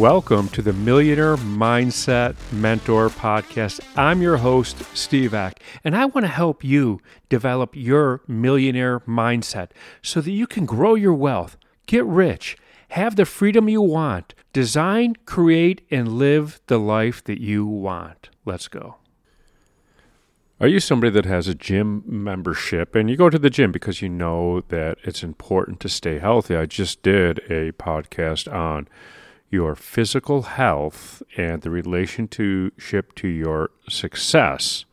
Welcome to the Millionaire Mindset Mentor Podcast. I'm your host, Steve Ack, and I want to help you develop your millionaire mindset so that you can grow your wealth, get rich, have the freedom you want, design, create, and live the life that you want. Let's go. Are you somebody that has a gym membership and you go to the gym because you know that it's important to stay healthy? I just did a podcast on your physical health and the relationship to your success.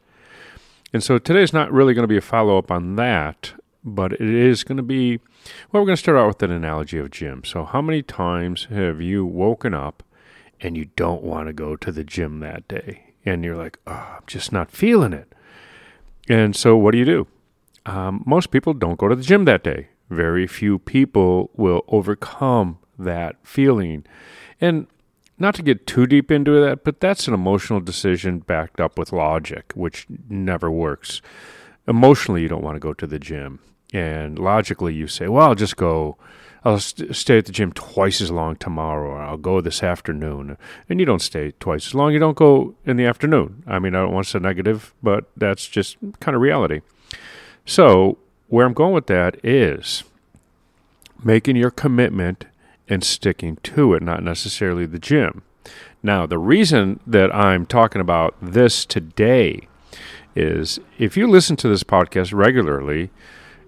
And so today's not really going to be a follow up on that, but it is going to be, well, we're going to start out with an analogy of gym. So, how many times have you woken up and you don't want to go to the gym that day? And you're like, oh, I'm just not feeling it. And so, what do you do? Um, most people don't go to the gym that day. Very few people will overcome that feeling and not to get too deep into that, but that's an emotional decision backed up with logic, which never works. Emotionally, you don't want to go to the gym. And logically, you say, well, I'll just go, I'll st- stay at the gym twice as long tomorrow, or I'll go this afternoon. And you don't stay twice as long. You don't go in the afternoon. I mean, I don't want to say negative, but that's just kind of reality. So, where I'm going with that is making your commitment and sticking to it, not necessarily the gym. Now, the reason that I'm talking about this today is if you listen to this podcast regularly,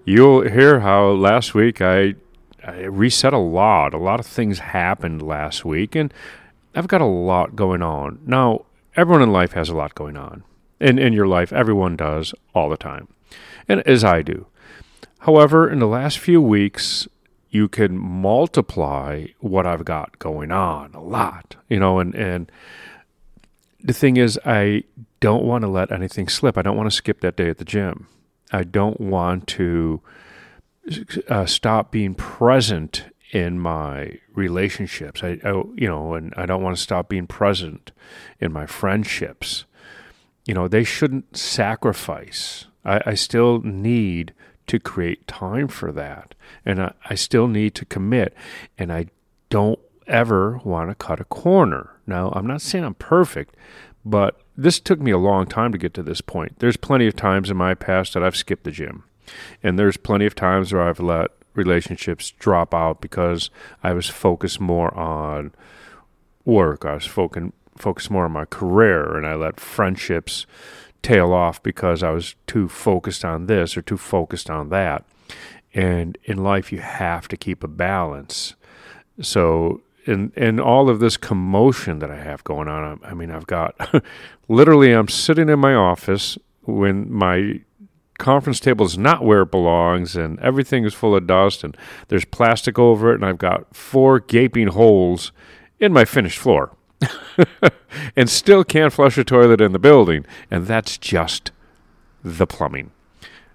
you'll hear how last week I, I reset a lot. A lot of things happened last week, and I've got a lot going on. Now, everyone in life has a lot going on. In, in your life, everyone does all the time, and as I do. However, in the last few weeks, you can multiply what I've got going on a lot, you know, and, and the thing is, I don't want to let anything slip. I don't want to skip that day at the gym. I don't want to uh, stop being present in my relationships. I, I, you know, and I don't want to stop being present in my friendships. You know, they shouldn't sacrifice. I, I still need to create time for that. And I, I still need to commit. And I don't ever want to cut a corner. Now, I'm not saying I'm perfect, but this took me a long time to get to this point. There's plenty of times in my past that I've skipped the gym. And there's plenty of times where I've let relationships drop out because I was focused more on work. I was focused focused more on my career and I let friendships tail off because I was too focused on this or too focused on that. And in life, you have to keep a balance. So, in in all of this commotion that I have going on, I, I mean, I've got literally, I'm sitting in my office when my conference table is not where it belongs and everything is full of dust and there's plastic over it and I've got four gaping holes in my finished floor. and still can't flush a toilet in the building, and that's just the plumbing.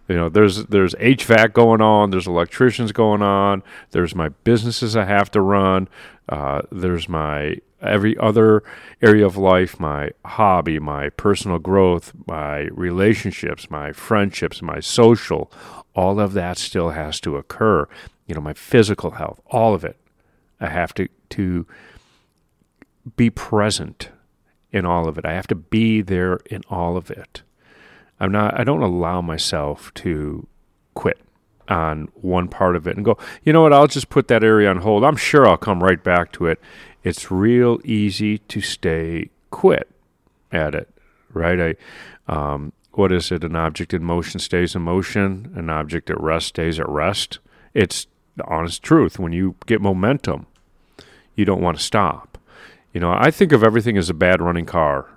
You know, there's there's HVAC going on, there's electricians going on, there's my businesses I have to run, uh, there's my every other area of life, my hobby, my personal growth, my relationships, my friendships, my social, all of that still has to occur. You know, my physical health, all of it, I have to to be present in all of it. I have to be there in all of it. I'm not I don't allow myself to quit on one part of it and go, you know what, I'll just put that area on hold. I'm sure I'll come right back to it. It's real easy to stay quit at it, right? I um, what is it? An object in motion stays in motion, an object at rest stays at rest. It's the honest truth. When you get momentum, you don't want to stop. You know, I think of everything as a bad running car.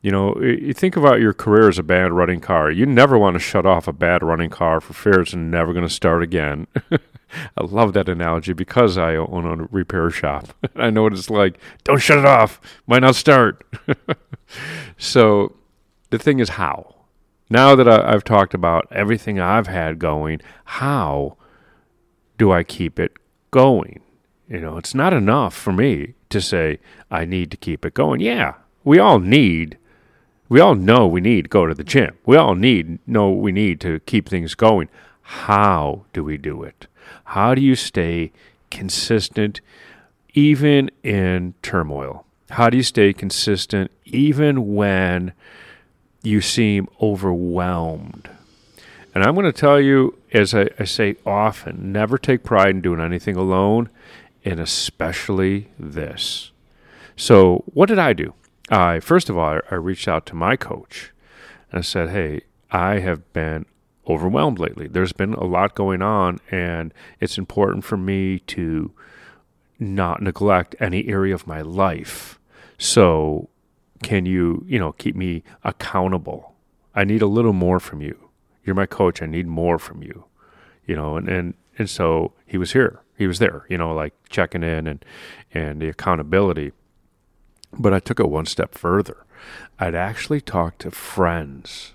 You know, you think about your career as a bad running car. You never want to shut off a bad running car for fear it's never going to start again. I love that analogy because I own a repair shop. I know what it's like. Don't shut it off. Might not start. so the thing is, how? Now that I, have talked about everything I've had going, how do I keep it going? You know, it's not enough for me to say, I need to keep it going. Yeah, we all need, we all know we need to go to the gym. We all need, know we need to keep things going. How do we do it? How do you stay consistent even in turmoil? How do you stay consistent even when you seem overwhelmed? And I'm going to tell you, as I, I, say often, never take pride in doing anything alone, and especially this. So, what did I do? I first of all, I reached out to my coach and I said, "Hey, I have been overwhelmed lately. There's been a lot going on, and it's important for me to not neglect any area of my life. So, can you, you know, keep me accountable? I need a little more from you." you're my coach. I need more from you, you know, and, and, and so he was here. He was there, you know, like checking in and, and the accountability. But I took it one step further. I'd actually talked to friends.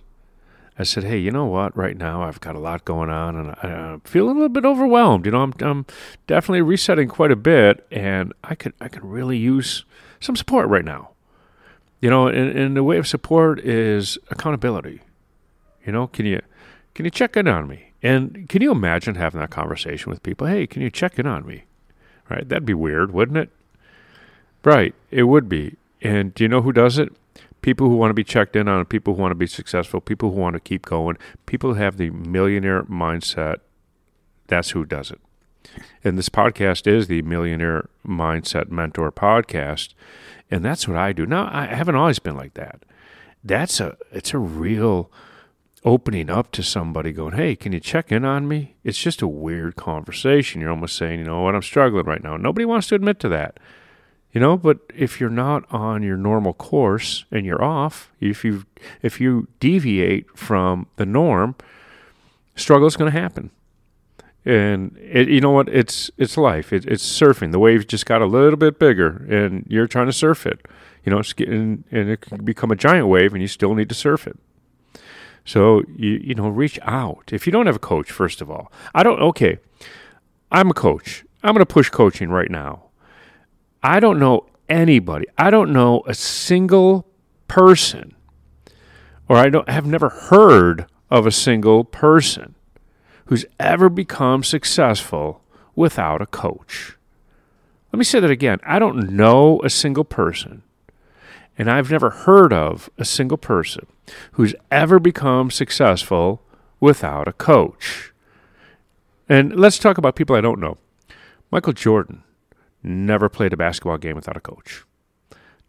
I said, "Hey, you know what? Right now, I've got a lot going on, and I, am feeling a little bit overwhelmed. You know, I'm, I'm definitely resetting quite a bit, and I could, I could really use some support right now. You know, and, and the way of support is accountability. You know, can you can you check in on me? And can you imagine having that conversation with people? Hey, can you check in on me? Right? That'd be weird, wouldn't it? Right. It would be. And do you know who does it? People who want to be checked in on, people who want to be successful, people who want to keep going, people who have the millionaire mindset. That's who does it. And this podcast is the Millionaire Mindset Mentor podcast. And that's what I do. Now, I haven't always been like that. That's a, it's a real, opening up to somebody going, Hey, can you check in on me? It's just a weird conversation. You're almost saying, You know what, I'm struggling right now. Nobody wants to admit to that. You know, but if you're not on your normal course and you're off, if you if you deviate from the norm, struggle is going to happen. And it, you know what? It's it's life. It, it's surfing. The wave just got a little bit bigger, and you're trying to surf it. You know, it's getting, and it can become a giant wave, and you still need to surf it. So you you know reach out. If you don't have a coach, first of all, I don't. Okay, I'm a coach. I'm going to push coaching right now. I don't know anybody. I don't know a single person, or I don't have never heard of a single person who's ever become successful without a coach. Let me say that again. I don't know a single person and I've never heard of a single person who's ever become successful without a coach. And let's talk about people I don't know. Michael Jordan never played a basketball game without a coach.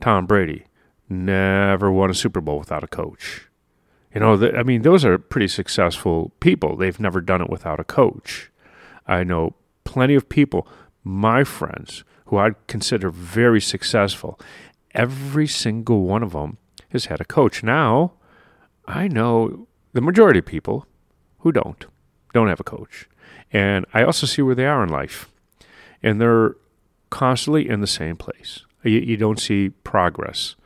Tom Brady never won a Super Bowl without a coach. You know, I mean, those are pretty successful people. They've never done it without a coach. I know plenty of people, my friends, who I'd consider very successful, every single one of them has had a coach. Now, I know the majority of people who don't, don't have a coach. And I also see where they are in life. And they're constantly in the same place. You, you don't see progress.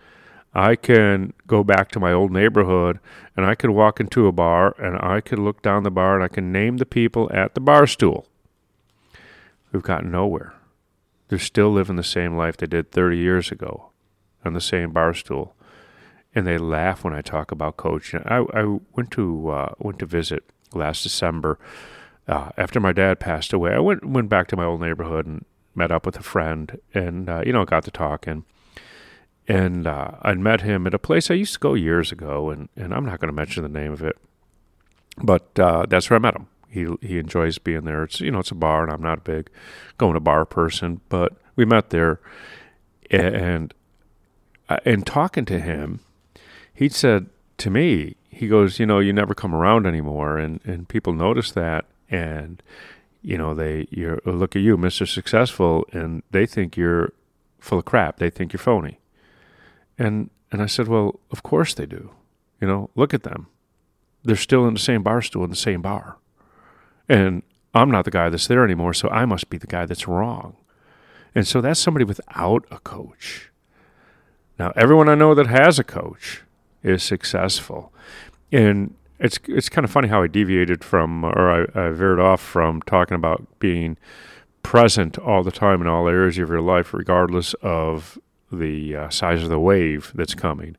I can go back to my old neighborhood and I could walk into a bar and I could look down the bar and I can name the people at the bar stool. We've gotten nowhere. They're still living the same life they did 30 years ago on the same bar stool, and they laugh when I talk about coaching. I, I went to uh, went to visit last December uh, after my dad passed away. I went went back to my old neighborhood and met up with a friend, and uh, you know got to talking. And uh, I'd met him at a place I used to go years ago, and, and I'm not going to mention the name of it, but uh, that's where I met him. He he enjoys being there. It's you know it's a bar, and I'm not a big going to bar person, but we met there, and Uh, and talking to him, he said to me, he goes, you know, you never come around anymore, and and people notice that, and you know, they you oh, look at you, Mister Successful, and they think you're full of crap. They think you're phony, and and I said, well, of course they do. You know, look at them. They're still in the same bar stool in the same bar, and I'm not the guy that's there anymore, so I must be the guy that's wrong. And so that's somebody without a coach. Now, everyone I know that has a coach is successful. And it's it's kind of funny how I deviated from, or I, I veered off from talking about being present all the time in all areas of your life, regardless of the uh, size of the wave that's coming.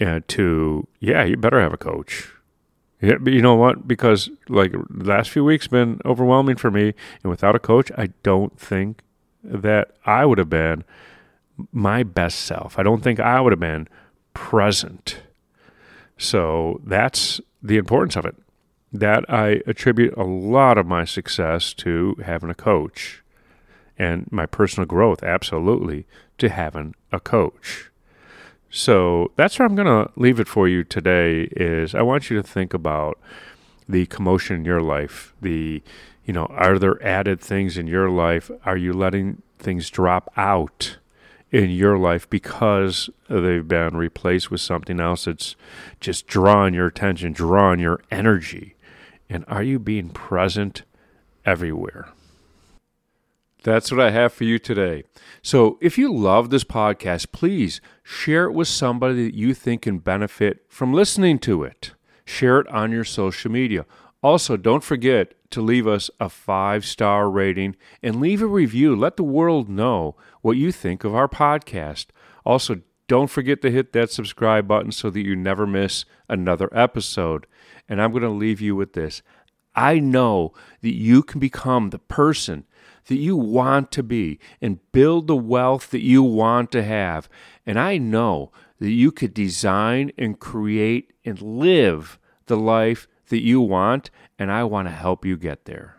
And to, yeah, you better have a coach. Yeah, but you know what? Because like the last few weeks been overwhelming for me, and without a coach, I don't think that I would have been my best self. I don't think I would have been present. So that's the importance of it. That I attribute a lot of my success to having a coach and my personal growth, absolutely, to having a coach. So that's where I'm going to leave it for you today is I want you to think about the commotion in your life, the you know, are there added things in your life? Are you letting things drop out in your life because they've been replaced with something else that's just drawing your attention, drawing your energy? And are you being present everywhere? That's what I have for you today. So, if you love this podcast, please share it with somebody that you think can benefit from listening to it. Share it on your social media. Also, don't forget to leave us a five star rating and leave a review. Let the world know what you think of our podcast. Also, don't forget to hit that subscribe button so that you never miss another episode. And I'm going to leave you with this I know that you can become the person that you want to be and build the wealth that you want to have. And I know that you could design and create and live the life that you want, and I want to help you get there.